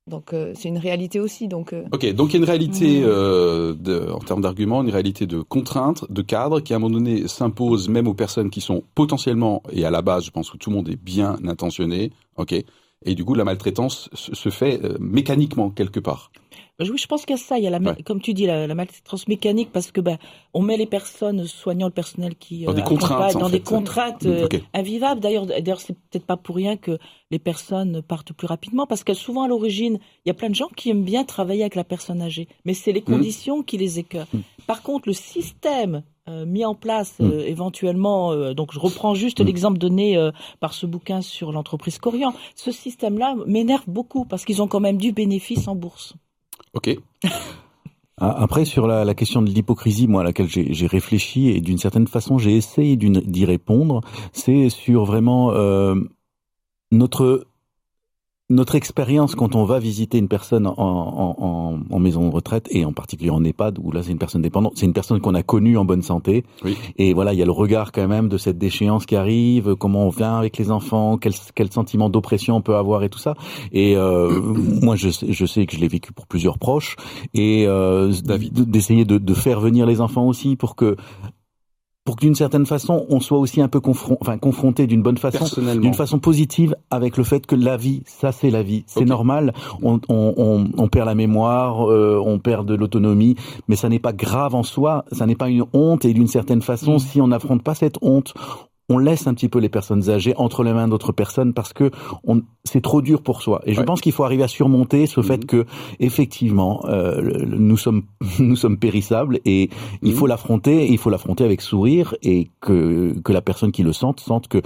Donc, euh, c'est une réalité aussi. Donc, euh, Ok, donc il y a une réalité Mm. euh, de, en termes d'arguments, une réalité de contraintes, de cadres qui à un moment donné s'impose même aux personnes qui sont potentiellement et à la base, je pense que tout le monde est bien intentionné. Ok, et du coup la maltraitance se, se fait euh, mécaniquement quelque part. Oui, je pense qu'il y a ça. Il y a la, Ouais. comme tu dis, la, la maltraitance mécanique parce que ben, on met les personnes soignant le personnel qui Dans des contraintes, en dans fait. des contraintes euh, Ok. invivables. D'ailleurs, d'ailleurs, c'est peut-être pas pour rien que les personnes partent plus rapidement parce que souvent à l'origine, il y a plein de gens qui aiment bien travailler avec la personne âgée, mais c'est les conditions qui les écœurent. Mm. Par contre, le système euh, mis en place Mm. euh, éventuellement, euh, donc je reprends juste Mm. l'exemple donné euh, par ce bouquin sur l'entreprise Corian. Ce système-là m'énerve beaucoup parce qu'ils ont quand même du bénéfice en bourse. Ah, Après, sur la, question de l'hypocrisie, moi, à laquelle j'ai réfléchi et d'une certaine façon, j'ai essayé d'y répondre, c'est sur vraiment euh, notre notre expérience quand on va visiter une personne en, en, en, maison de retraite et en particulier en EHPAD où là c'est une personne dépendante, c'est une personne qu'on a connue en bonne santé. Oui. et voilà il y a le regard quand même de cette déchéance qui arrive, comment on vient avec les enfants, quel, quel sentiment d'oppression on peut avoir et tout ça. Et euh, moi je sais, je sais que je l'ai vécu pour plusieurs proches et euh, d'essayer de, de faire venir les enfants aussi pour que pour que d'une certaine façon on soit aussi un peu confron enfin confronté d'une bonne façon d'une façon positive avec le fait que la vie, ça c'est la vie, c'est normal. On, on, on, on perd la mémoire, euh, on perd de l'autonomie, mais ça n'est pas grave en soi, ça n'est pas une honte et d'une certaine façon, Mm. si on n'affronte pas cette honte, on laisse un petit peu les personnes âgées entre les mains d'autres personnes parce que on, c'est trop dur pour soi. Et je Ouais. pense qu'il faut arriver à surmonter ce Mhm. fait que effectivement euh, nous sommes nous sommes périssables et il Mhm. faut l'affronter. Il faut l'affronter avec sourire et que que la personne qui le sente sente que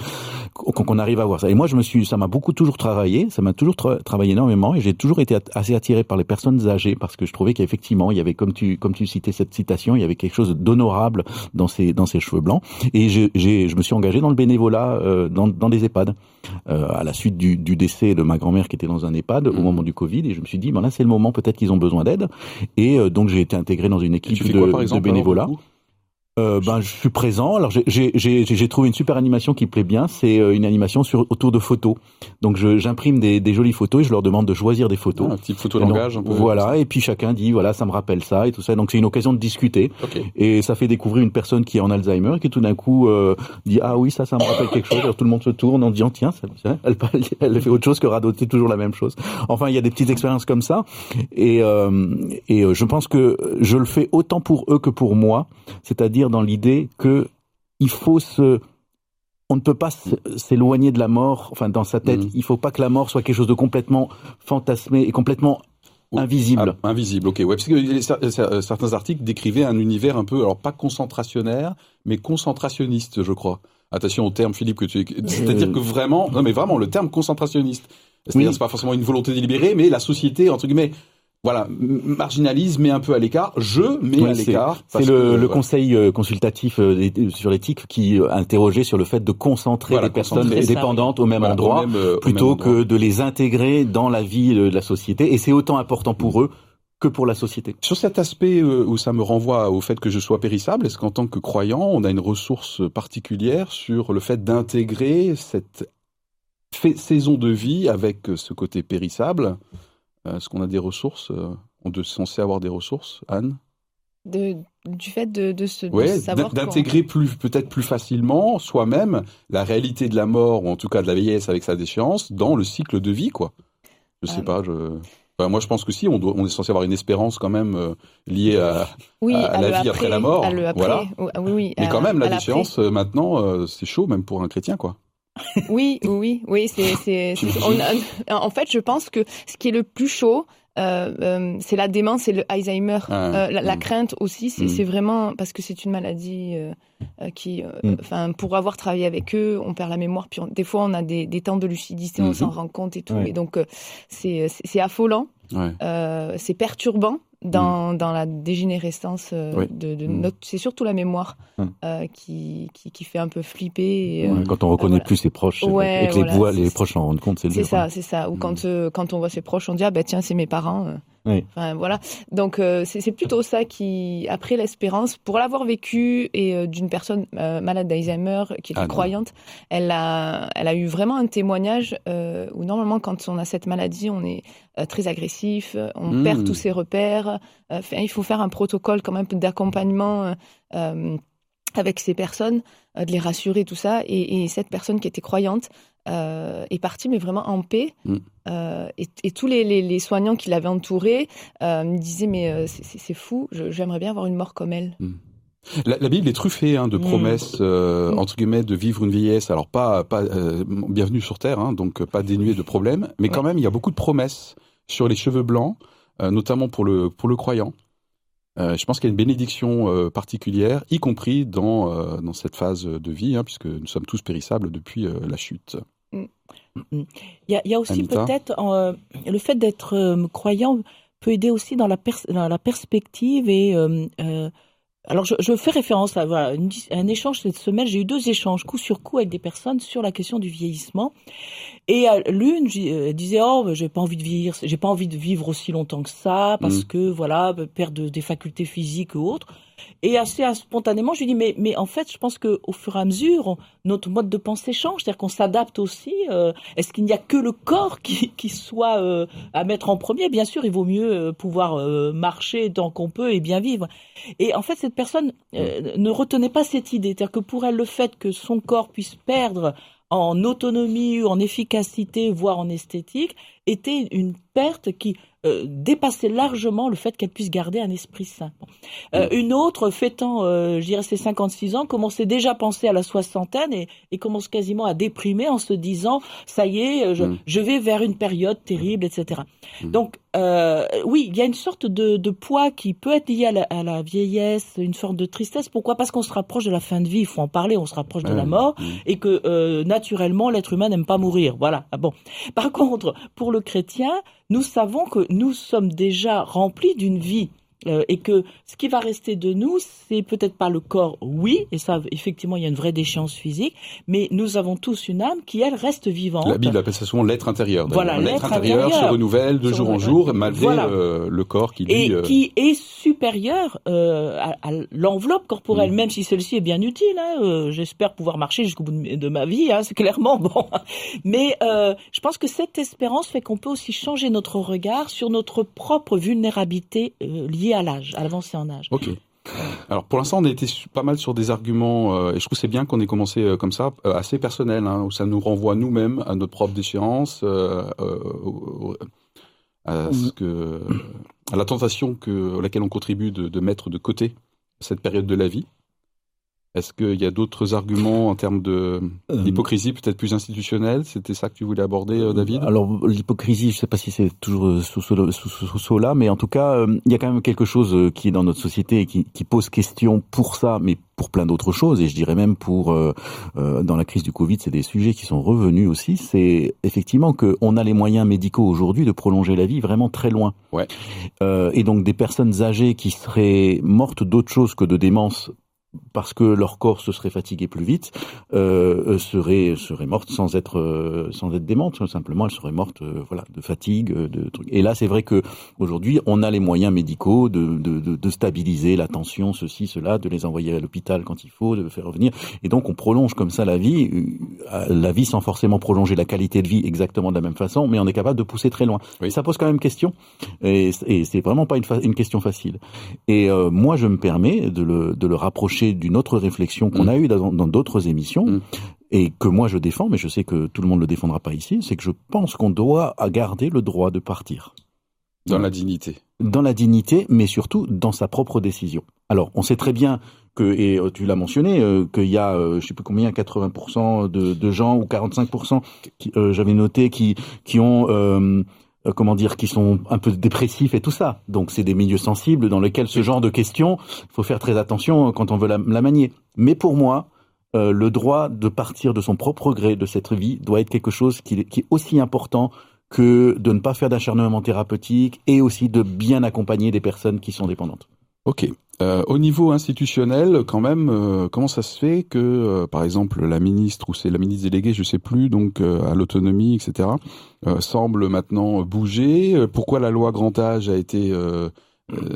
qu'on arrive à voir ça. Et moi, je me suis, ça m'a beaucoup toujours travaillé, ça m'a toujours tra- travaillé énormément, et j'ai toujours été assez attiré par les personnes âgées parce que je trouvais qu'effectivement, il y avait, comme tu, comme tu citais cette citation, il y avait quelque chose d'honorable dans ces, dans ces cheveux blancs. Et j'ai, je me suis engagé dans le bénévolat euh, dans, dans des EHPAD euh, à la suite du, du décès de ma grand-mère qui était dans un EHPAD au Mhm. moment du Covid, et je me suis dit, ben là, c'est le moment, peut-être qu'ils ont besoin d'aide. Et euh, donc, j'ai été intégré dans une équipe de, quoi par de exemple bénévolat. alors, Euh, ben, je suis présent. Alors, j'ai- trouvé une super animation qui plaît bien. C'est euh, une animation sur autour de photos. Donc, j'imprime des, des jolies photos et je leur demande de choisir des photos. Ah, un petit photo Et donc, langage un peu. Voilà. Et puis chacun dit voilà, ça me rappelle ça et tout ça. Donc, c'est une occasion de discuter et ça fait découvrir une personne qui est en Alzheimer et qui tout d'un coup euh, dit ah oui ça ça me rappelle quelque chose. Alors tout le monde se tourne en disant tiens, ça, elle fait autre chose que radoter toujours la même chose. Enfin, il y a des petites expériences comme ça et euh, et euh, je pense que je le fais autant pour eux que pour moi, c'est-à-dire dans l'idée que il faut se on ne peut pas s'éloigner de la mort, enfin dans sa tête, Mhm. il faut pas que la mort soit quelque chose de complètement fantasmé et complètement invisible. Ah, invisible, ok. Ouais, parce que cer- certains articles décrivaient un univers un peu, alors pas concentrationnaire, mais concentrationniste, je crois. Attention au terme, Philippe, que tu, c'est-à-dire que vraiment, non mais vraiment, le terme concentrationniste. C'est-à-dire, Oui. c'est pas forcément une volonté délibérée, mais la société, entre guillemets, voilà, marginalise, met un peu à l'écart. Je mets à l'écart. C'est le, le conseil euh, consultatif euh, sur l'éthique qui euh, interrogeait sur le fait de concentrer les personnes dépendantes au même endroit plutôt que de les intégrer dans la vie de la société. Et c'est autant important pour eux que pour la société. Sur cet aspect où ça me renvoie au fait que je sois périssable, est-ce qu'en tant que croyant, on a une ressource particulière sur le fait d'intégrer cette saison de vie avec ce côté périssable? Est-ce qu'on a des ressources euh, On est censé avoir des ressources, Anne? De, du fait de, de se d'intégrer plus peut-être plus facilement soi-même la réalité de la mort ou en tout cas de la vieillesse avec sa déchéance dans le cycle de vie quoi. Je sais ah. pas, je moi je pense que si on, doit, on est censé avoir une espérance quand même euh, liée à, à, la vie après, la mort, voilà. Ah oui, Mais quand même la déchéance maintenant c'est chaud même pour un chrétien quoi. Oui, oui, oui, c'est, c'est, en fait, je pense que ce qui est le plus chaud, euh, euh, c'est la démence et le Alzheimer. Ah, euh, la, mm. crainte aussi, c'est, mm. c'est vraiment parce que c'est une maladie qui, mm. enfin, pour avoir travaillé avec eux, on perd la mémoire. Puis des fois, on a des, des temps de lucidité, on s'en mm-hmm. rend compte et tout. Et donc, c'est, c'est affolant, c'est perturbant dans, mm. dans la dégénérescence euh, de, de mm. notre... C'est surtout la mémoire mm. euh, qui, qui, qui, fait un peu flipper. Euh, quand on reconnaît plus ses proches et que les, voix, les proches s'en rendent compte, c'est C'est ça, c'est ça. Ou quand, quand on voit ses proches, on dit, ah ben tiens, c'est mes parents. Oui. Enfin, voilà. Donc euh, c'est plutôt ça qui, après l'espérance, pour l'avoir vécu et euh, d'une personne euh, malade d'Alzheimer qui était ah, croyante, elle a, elle a eu vraiment un témoignage où normalement quand on a cette maladie, on est très agressif, on hmm. perd tous ses repères. il faut faire un protocole quand même d'accompagnement avec ces personnes, de les rassurer tout ça. Et, et cette personne qui était croyante, euh, est parti, mais vraiment en paix. Mm. Euh, et, tous les, soignants qui l'avaient entouré euh, me disaient mais c'est fou, j'aimerais bien avoir une mort comme elle. Mm. La, Bible est truffée hein, de mm. promesses entre guillemets de vivre une vieillesse. Alors pas pas bienvenue sur terre, hein, donc pas dénuée de problèmes, mais quand même il y a beaucoup de promesses sur les cheveux blancs, notamment pour le pour le croyant. Je pense qu'il y a une bénédiction particulière, y compris dans, dans cette phase de vie, hein, puisque nous sommes tous périssables depuis la chute. Il y a, aussi peut-être euh, le fait d'être euh, croyant peut aider aussi dans la, la perspective et euh, alors je, je, fais référence à un échange cette semaine. J'ai eu deux échanges coup sur coup avec des personnes sur la question du vieillissement. Et l'une disait oh j'ai pas envie de vivre, j'ai pas envie de vivre aussi longtemps que ça parce mmh. que voilà perdre des facultés physiques ou autres. Et assez spontanément, je lui dis mais mais en fait, je pense que au fur et à mesure, notre mode de pensée change, c'est-à-dire qu'on s'adapte aussi. Euh, est-ce qu'il n'y a que le corps qui soit euh, à mettre en premier? Bien sûr, il vaut mieux euh, pouvoir marcher tant qu'on peut et bien vivre. Et en fait, cette personne ne retenait pas cette idée, c'est-à-dire que pour elle, le fait que son corps puisse perdre en autonomie, en efficacité, voire en esthétique, était une perte qui euh, dépassait largement le fait qu'elle puisse garder un esprit sain. Euh, mm. Une autre, fêtant, euh, je dirais, ses 56 ans, commençait déjà à penser à la soixantaine et, et commence quasiment à déprimer en se disant, ça y est, je, mm. je vais vers une période terrible, etc. Mm. Donc, euh, oui, il y a une sorte de, de, poids qui peut être lié à la, à la, vieillesse, une sorte de tristesse. Pourquoi? Parce qu'on se rapproche de la fin de vie, il faut en parler, on se rapproche de la mort, et que euh, naturellement, l'être humain n'aime pas mourir. Voilà. Ah bon. Par contre, pour le chrétien, nous savons que nous sommes déjà remplis d'une vie euh, et que ce qui va rester de nous, c'est peut-être pas le corps, oui, et ça, effectivement, il y a une vraie déchéance physique, mais nous avons tous une âme qui, elle, reste vivante. La Bible appelle ça souvent l'être intérieur. Voilà, l'être intérieur, se renouvelle de jour en jour, malgré euh, le corps qui, lui, Et euh, qui est supérieur à, à l'enveloppe corporelle, mm. même si celle-ci est bien utile. Hein, J'espère pouvoir marcher jusqu'au bout de, ma vie, hein, c'est clairement bon. Mais je pense que cette espérance fait qu'on peut aussi changer notre regard sur notre propre vulnérabilité liée à l'âge, à l'avancée en âge. Ok. Alors pour l'instant, on a été pas mal sur des arguments, euh, et je trouve c'est bien qu'on ait commencé euh, comme ça, euh, assez personnel, hein, où ça nous renvoie nous-mêmes à notre propre déchéance, à ce que, à la tentation que, à laquelle on contribue de, de, mettre de côté cette période de la vie. Est-ce qu'il y a d'autres arguments en termes de Euh, d'hypocrisie peut-être plus institutionnelle? C'était ça que tu voulais aborder, euh, David? Alors l'hypocrisie, je sais pas si c'est toujours euh, sous ce sous, sous- sous là, mais en tout cas, euh, il y a quand même quelque chose euh, qui est dans notre société et qui, qui pose question pour ça, mais pour plein d'autres choses. Et je dirais même pour euh, euh, dans la crise du Covid, c'est des sujets qui sont revenus aussi. C'est effectivement que on a les moyens médicaux aujourd'hui de prolonger la vie vraiment très loin. Ouais. Euh, et donc des personnes âgées qui seraient mortes d'autre chose que de démence parce que leur corps se serait fatigué plus vite, euh, seraient seraient mortes sans être euh, sans être démentes. Simplement, elles seraient mortes, euh, voilà, de fatigue, euh, de trucs. Et là, c'est vrai que aujourd'hui, on a les moyens médicaux de, de, de, de stabiliser la tension, ceci, cela, de les envoyer à l'hôpital quand il faut, de faire revenir. Et donc, on prolonge comme ça la vie, euh, la vie sans forcément prolonger la qualité de vie exactement de la même façon, mais on est capable de pousser très loin. Oui. Et ça pose quand même question. Et, et c'est vraiment pas une, une question facile. Et euh, moi, je me permets de le, de le rapprocher d'une autre réflexion qu'on Mm. a eue dans d'autres émissions. Mm. Et que moi je défends, mais je sais que tout le monde le défendra pas ici, c'est que je pense qu'on doit garder le droit de partir Dans la dignité. dans la dignité, mais surtout dans sa propre décision. Alors, on sait très bien que, et euh, tu l'as mentionné, euh, qu'il y a, euh, je sais plus combien, 80% de, de gens ou 45%, qui, euh, j'avais noté, qui qui ont euh, comment dire, qui sont un peu dépressifs et tout ça. Donc, c'est des milieux sensibles dans lesquels ce genre de questions, il faut faire très attention euh, quand on veut la, manier. Mais pour moi, euh, le droit de partir de son propre gré de cette vie doit être quelque chose qui, qui est aussi important que de ne pas faire d'acharnement thérapeutique et aussi de bien accompagner des personnes qui sont dépendantes. Ok. Euh, au niveau institutionnel, quand même, euh, comment ça se fait que, euh, par exemple, la ministre ou c'est la ministre déléguée, je sais plus, donc euh, à l'autonomie, etc., semble maintenant bouger Pourquoi la loi grand âge a été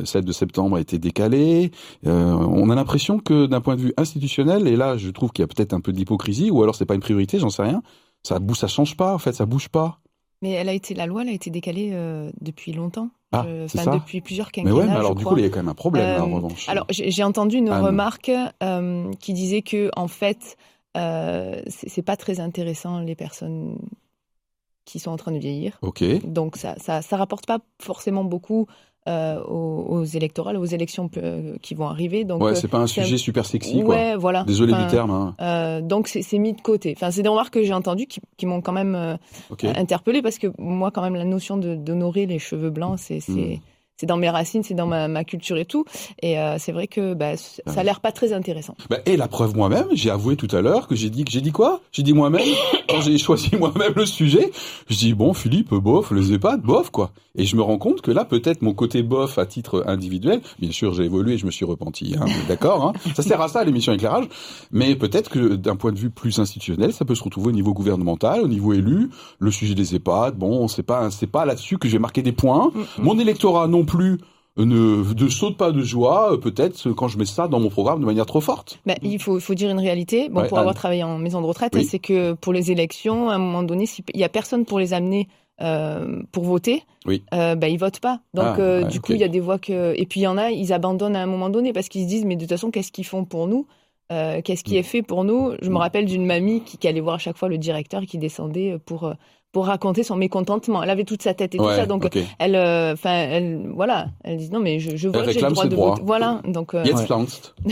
celle de septembre a été décalée? On a l'impression que d'un point de vue institutionnel, et là, je trouve qu'il y a peut-être un peu d'hypocrisie, ou alors c'est pas une priorité, j'en sais rien. Ça bouge, ça change pas, en fait, ça bouge pas. Mais elle a été, la loi, elle a été décalée depuis longtemps. Ah, enfin, ça depuis plusieurs Mais quinquennats. ouais, mais alors je du crois. coup, il y a quand même un problème là, en Euh, revanche. Alors, j'ai entendu une Anne. remarque euh, qui disait que, en fait, euh, c'est pas très intéressant les personnes qui sont en train de vieillir. Ok. Donc, ça, ça, ça rapporte pas forcément beaucoup euh, aux, aux électorales, aux élections euh, qui vont arriver. Donc, Ouais, euh, c'est pas un sujet super sexy, quoi. ouais, voilà. Désolé Enfin, du terme. Hein. euh, donc, c'est mis de côté. Enfin, c'est des remarques que j'ai entendues qui, qui m'ont quand même euh, Ok. interpellée parce que moi, quand même, la notion d'honorer les cheveux blancs, c'est c'est Mm. C'est dans mes racines, c'est dans ma, ma culture et tout. Et euh, c'est vrai que bah, ça a l'air pas très intéressant. Bah, et la preuve moi-même, j'ai avoué tout à l'heure que j'ai dit que j'ai dit quoi? J'ai dit moi-même? Quand j'ai choisi moi-même le sujet. Je dis bon Philippe, bof, les EHPAD, bof quoi. Et je me rends compte que là peut-être mon côté bof à titre individuel, bien sûr j'ai évolué, je me suis repenti, hein, d'accord. Hein, ça sert à ça l'émission éclairage. Mais peut-être que d'un point de vue plus institutionnel, ça peut se retrouver au niveau gouvernemental, au niveau élu, le sujet des EHPAD. Bon, c'est pas c'est pas là-dessus que j'ai marqué des points. Mon électorat non plus ne, ne saute pas de joie, euh, peut-être quand je mets ça dans mon programme de manière trop forte. Bah, il faut, faut dire une réalité. Bon, Ouais, pour avoir Anne. travaillé en maison de retraite, Oui. c'est que pour les élections, à un moment donné, s'il y a personne pour les amener euh, pour voter, Oui. euh, bah, ils votent pas. Donc, Ah, euh, ouais, du coup, il y a des voix que. Et puis, il y en a, ils abandonnent à un moment donné parce qu'ils se disent, mais de toute façon, qu'est-ce qu'ils font pour nous? Euh, Qu'est-ce qui Mm. est fait pour nous? Je me Mm. rappelle d'une mamie qui, qui allait voir à chaque fois le directeur et qui descendait pour. Pour raconter son mécontentement, elle avait toute sa tête et tout ça, donc elle, euh, enfin, elle, voilà, elle dit non mais je, je vote, j'ai le droit de droits. vote, voilà, donc euh, Jetzt Ouais.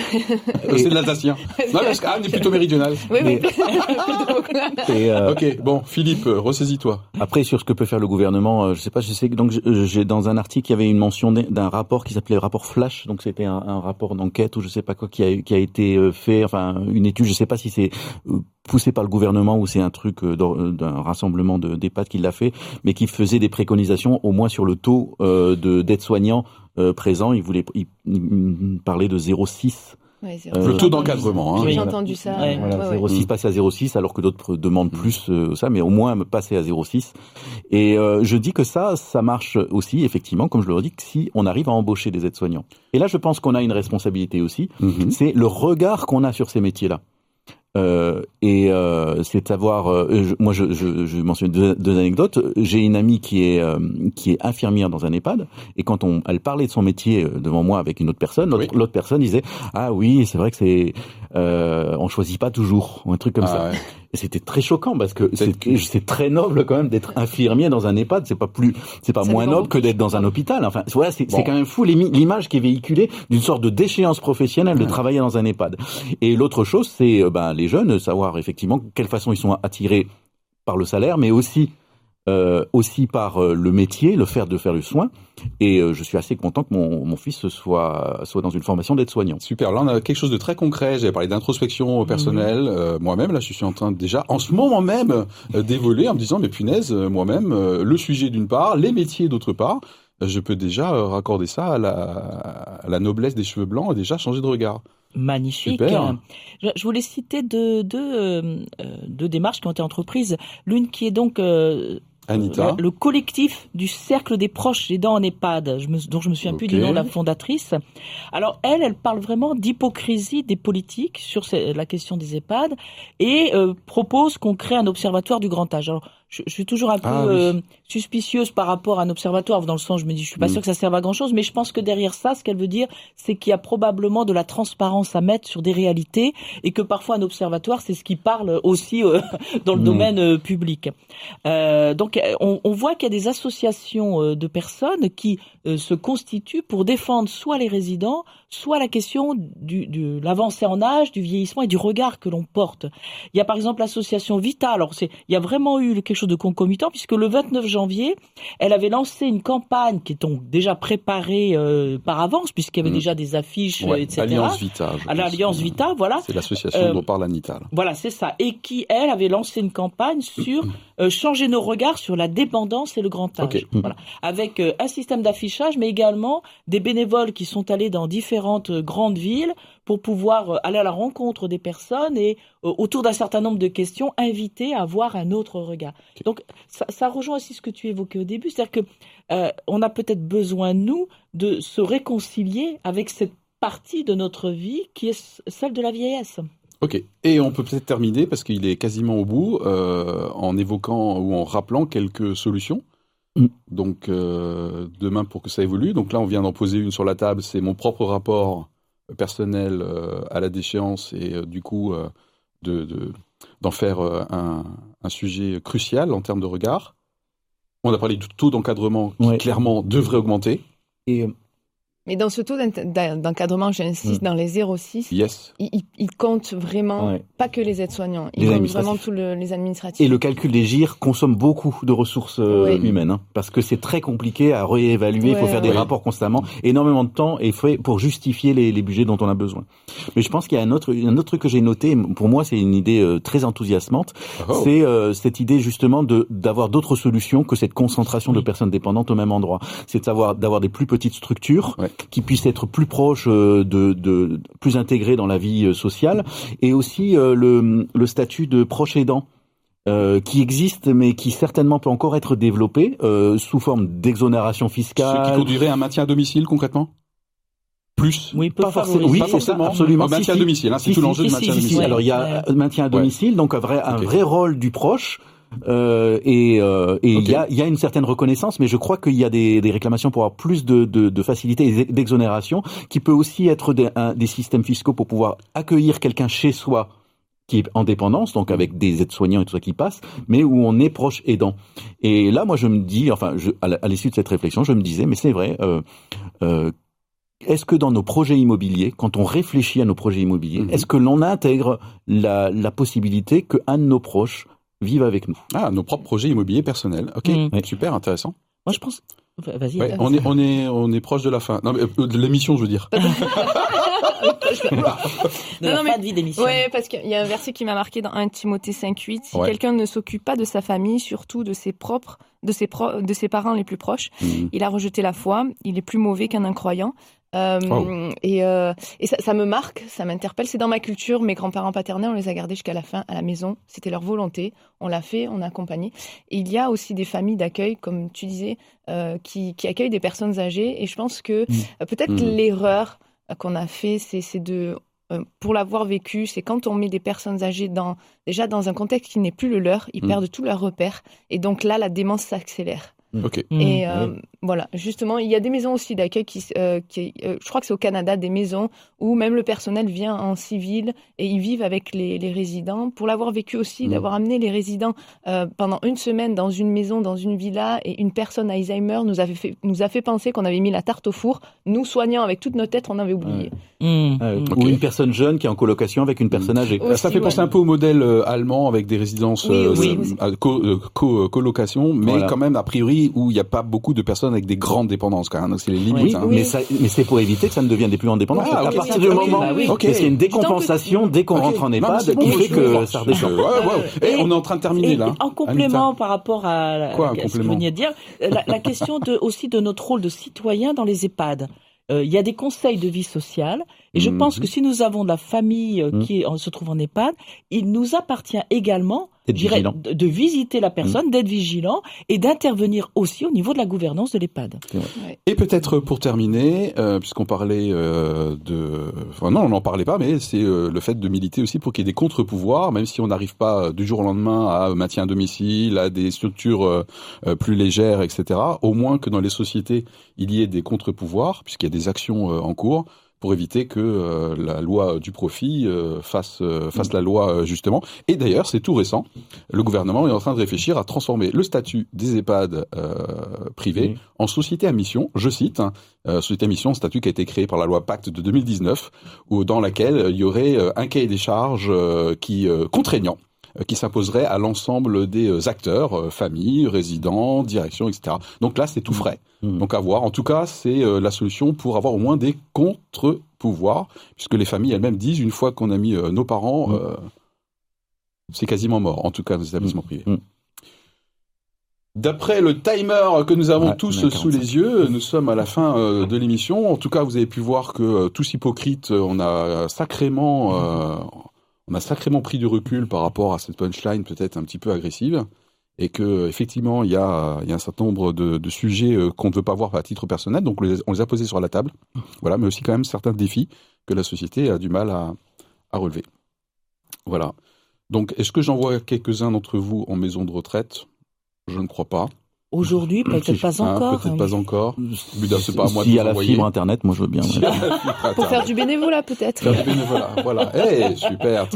Euh, c'est de l'alsacien. Non, parce qu'Anne est plutôt méridionale. oui, oui, Mais- plutôt. Et, euh, Ok, bon, Philippe, ressaisis-toi. Après, sur ce que peut faire le gouvernement, euh, je sais pas, je sais que donc j'ai dans un article, il y avait une mention d'un- rapport qui s'appelait le rapport Flash, donc c'était un, un rapport d'enquête ou je sais pas quoi qui a, qui a été fait, enfin une étude, je sais pas si c'est euh, poussé par le gouvernement ou c'est un truc euh, euh, d'un rassemblement de d'EHPAD qui l'a fait, mais qui faisait des préconisations au moins sur le taux euh, de d'aides-soignants euh, présents. Il voulait il, il parlait de 0,6. Ouais, Euh. Le taux d'encadrement. Hein. J'ai entendu ça. Ouais. Voilà, ouais, ouais. 0,6 passer à 0,6 alors que d'autres demandent plus euh, ça, mais au moins me passer à 0,6. Et euh, je dis que ça, ça marche aussi effectivement, comme je le redis, que si on arrive à embaucher des aides-soignants. Et là, je pense qu'on a une responsabilité aussi, Mhm. c'est le regard qu'on a sur ces métiers-là. Euh, et euh, c'est de savoir. euh, je- moi, je, je, je mentionne deux, deux anecdotes. J'ai une amie qui est euh, qui est infirmière dans un EHPAD, et quand on elle parlait de son métier euh, devant moi avec une autre personne, l'autre Oui. personne disait ah oui, c'est vrai que c'est euh, on choisit pas toujours ou un truc comme ça. Ah, ouais. C'était très choquant parce que c'est très noble quand même d'être infirmier dans un EHPAD. C'est pas plus, c'est pas moins noble que d'être dans un hôpital. Enfin, voilà, c'est quand même fou l'image qui est véhiculée d'une sorte de déchéance professionnelle de travailler dans un EHPAD. Et l'autre chose, c'est euh, ben, les jeunes savoir effectivement quelle façon ils sont attirés par le salaire, mais aussi euh, aussi par euh, le métier, le faire de faire du soin. Et euh, je suis assez content que mon, mon fils soit soit dans une formation d'aide-soignant. Super. Là, on a quelque chose de très concret. J'avais parlé d'introspection personnelle. Mhm. moi-même, là, je suis en train déjà, en ce moment même, d'évoluer en me disant, mais punaise, moi-même, le sujet d'une part, les métiers d'autre part. Je peux déjà raccorder ça à la, à la noblesse des cheveux blancs et déjà changer de regard magnifique. Je, voulais citer deux, deux, deux, démarches qui ont été entreprises. L'une qui est donc Anita. Le, collectif du cercle des proches aidants en EHPAD, je me, dont je me souviens plus du nom de la fondatrice. Alors elle, elle parle vraiment d'hypocrisie des politiques sur la question des EHPAD et euh, propose qu'on crée un observatoire du grand âge. Alors je, je, suis toujours un peu ah euh, suspicieuse par rapport à un observatoire, dans le sens, je me dis, je suis pas mm. sûr que ça serve à grand chose, mais je pense que derrière ça, ce qu'elle veut dire, c'est qu'il y a probablement de la transparence à mettre sur des réalités, et que parfois un observatoire, c'est ce qui parle aussi euh, dans le mm. domaine euh, public. donc, on, on voit qu'il y a des associations de personnes qui se constituent pour défendre soit les résidents, soit la question du, de l'avancée en âge, du vieillissement et du regard que l'on porte. Il y a par exemple l'association Vita. Alors, c'est, il y a vraiment eu quelque chose de concomitant puisque le 29 janvier, elle avait lancé une campagne qui est donc déjà préparée euh, par avance puisqu'il y avait mm. déjà des affiches, etc. Alliance Vita. À l'Alliance Vita, voilà. C'est l'association euh, dont parle Anita. Voilà, c'est ça. Et qui, elle, avait lancé une campagne sur euh, changer nos regards sur la dépendance et le grand âge. Voilà. Avec un système d'affichage, mais également des bénévoles qui sont allés dans différentes grandes villes pour pouvoir euh, aller à la rencontre des personnes et euh, autour d'un certain nombre de questions inviter à avoir un autre regard. Donc ça, ça, rejoint aussi ce que tu évoquais au début, c'est-à-dire que euh, on a peut-être besoin nous de se réconcilier avec cette partie de notre vie qui est celle de la vieillesse. Ok, et on peut peut-être terminer parce qu'il est quasiment au bout euh, en évoquant ou en rappelant quelques solutions. Mm. Donc euh, demain pour que ça évolue. Donc là on vient d'en poser une sur la table, c'est mon propre rapport personnel euh, à la déchéance et euh, du coup euh, de, d'en faire un, un, sujet crucial en termes de regard. On a parlé du taux d'encadrement qui clairement devrait augmenter. Et mais dans ce taux d'encadrement, j'insiste, mm. dans les 0,6, yes. il, il, compte vraiment pas que les aides-soignants, il compte vraiment tous les administratifs. Et le calcul des GIR consomme beaucoup de ressources euh, humaines, hein, parce que c'est très compliqué à réévaluer, il faut faire des rapports constamment, énormément de temps est fait pour justifier les, les, budgets dont on a besoin. Mais je pense qu'il y a un autre, un autre truc que j'ai noté, pour moi c'est une idée euh, très enthousiasmante, oh. c'est euh, cette idée justement de d'avoir d'autres solutions que cette concentration de personnes dépendantes au même endroit. C'est de savoir d'avoir des plus petites structures qui puissent être plus proches euh, de, de, plus intégrés dans la vie euh, sociale, et aussi euh, le, le statut de proche aidant. Euh, qui existe, mais qui certainement peut encore être développé euh, sous forme d'exonération fiscale. Ce qui conduirait à un maintien à domicile concrètement? Plus? Oui, pas, forcément. Oui, pas forcément. Absolument. maintien à domicile, hein, c'est tout l'enjeu de maintien à domicile. Alors il y a maintien à domicile, donc un vrai, un vrai rôle du proche euh, et euh, il y, a, y, a, une certaine reconnaissance, mais je crois qu'il y a des, des, réclamations pour avoir plus de, de, de facilité et d'exonération, qui peut aussi être des, des systèmes fiscaux pour pouvoir accueillir quelqu'un chez soi qui est en dépendance, donc avec des aides-soignants et tout ça qui passe, mais où on est proche aidant. Et là, moi, je me dis, enfin, je, à l'issue de cette réflexion, je me disais, mais c'est vrai, euh, est-ce que dans nos projets immobiliers, quand on réfléchit à nos projets immobiliers, mhm. est-ce que l'on intègre la, la possibilité qu'un de nos proches vivent avec nous. Ah, nos propres projets immobiliers personnels. Ok, mm. super intéressant. Moi, je pense. Vas-y. on est on est on est proche de la fin. Non, mais euh, de l'émission, je veux dire. non, non, mais, de vie d'émission. Ouais, parce qu'il y a un verset qui m'a marqué dans 1 Timothée 5.8. Si quelqu'un ne s'occupe pas de sa famille, surtout de ses propres, de ses, pro de ses parents les plus proches, mm. il a rejeté la foi, il est plus mauvais qu'un incroyant. Euh, Et, euh, et ça, ça, me marque, ça m'interpelle. C'est dans ma culture. Mes grands-parents paternels, on les a gardés jusqu'à la fin à la maison. C'était leur volonté. On l'a fait, on a accompagné. Et il y a aussi des familles d'accueil, comme tu disais, euh, qui, qui, accueillent des personnes âgées. Et je pense que mmh. peut-être mmh. l'erreur qu'on a fait, c'est de pour l'avoir vécu, c'est quand on met des personnes âgées dans déjà dans un contexte qui n'est plus le leur, ils mmh. perdent tous leurs repères et donc là la démence s'accélère. Ok. Mm. Et euh, voilà, justement, il y a des maisons aussi d'accueil qui, euh, qui euh, je crois que c'est au Canada, des maisons où même le personnel vient en civil et ils vivent avec les, les résidents. Pour l'avoir vécu aussi, Mm. d'avoir amené les résidents euh, pendant une semaine dans une maison, dans une villa, et une personne Alzheimer nous avait fait, nous a fait penser qu'on avait mis la tarte au four. Nous soignants avec toute notre tête, on avait oublié. Mm. Mm. Ou une personne jeune qui est en colocation avec une personne âgée. Aussi, ça fait penser ouais. un peu au modèle euh, allemand avec des résidences Oui, euh, euh, à co- euh, co- colocation, mais Voilà. quand même a priori où il n'y a pas beaucoup de personnes avec des grandes dépendances quand même. Donc c'est les limites. Oui, hein. oui. Mais, ça, mais c'est pour éviter que ça ne devienne des plus en dépendance. Ah, à partir du oui, moment bah oui. Ok. où il y a une décompensation dès qu'on rentre en EHPAD c'est bon, qui fait que ça redescend. ouais, ouais. Et- on est en train de terminer Et là. en complément par rapport à, la- Quoi, un à ce que vous veniez de dire, la, la question de, aussi de notre rôle de citoyen dans les EHPAD. Euh, Il y a des conseils de vie sociale et je Mhm. pense que si nous avons de la famille euh, Mhm. qui est- se trouve en EHPAD, il nous appartient également dirais, vigilant. de, de visiter la personne, d'être vigilant et d'intervenir aussi au niveau de la gouvernance de l'EHPAD. Et peut-être pour terminer, euh, puisqu'on parlait euh, de, enfin non, on n'en parlait pas, mais c'est euh, le fait de militer aussi pour qu'il y ait des contre-pouvoirs, même si on n'arrive pas euh, du jour au lendemain à un maintien à domicile, à des structures euh, euh, plus légères, etc. Au moins que dans les sociétés, il y ait des contre-pouvoirs, puisqu'il y a des actions euh, en cours pour éviter que euh, la loi du profit euh, fasse euh, fasse la loi euh, justement. Et d'ailleurs, c'est tout récent. Le gouvernement est en train de réfléchir à transformer le statut des EHPAD euh, privés en société à mission. Je cite, hein, euh, société à mission, statut qui a été créé par la loi Pacte de 2019, où dans laquelle il y aurait un cahier des charges euh, qui euh, contraignant qui s'imposerait à l'ensemble des euh, acteurs, euh, familles, résidents, direction, etc. Donc là, c'est tout frais. Mmh. Donc à voir. En tout cas, c'est euh, la solution pour avoir au moins des contre-pouvoirs, puisque les familles elles-mêmes disent une fois qu'on a mis euh, nos parents, Mm. euh, c'est quasiment mort. En tout cas, dans les établissements privés. D'après le timer que nous avons Ouais, tous sous 45. les yeux, nous sommes à la fin euh, de l'émission. En tout cas, vous avez pu voir que euh, tous hypocrites, euh, on a sacrément, euh, on a sacrément pris du recul par rapport à cette punchline peut-être un petit peu agressive, et que effectivement il y a, un certain nombre de, sujets euh, qu'on ne veut pas voir à titre personnel, donc on les, a posés sur la table. Voilà, mais aussi quand même certains défis que la société a du mal à, à relever. Voilà. Donc, est-ce que j'envoie quelques-uns d'entre vous en maison de retraite? Je ne crois pas. Aujourd'hui, peut-être pas Hein, encore. Peut-être pas encore. C'est pas à moi de S'il y a la fibre internet, moi je veux bien. Pour faire du bénévolat, peut-être. Faire du bénévolat. Voilà. Eh, super.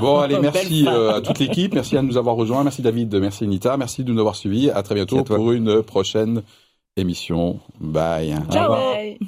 Bon, allez, merci euh, à toute l'équipe. Merci à nous avoir rejoints. Merci David, merci Anita. Merci de nous avoir suivis. À très bientôt pour une prochaine émission. Bye. Ciao Bye.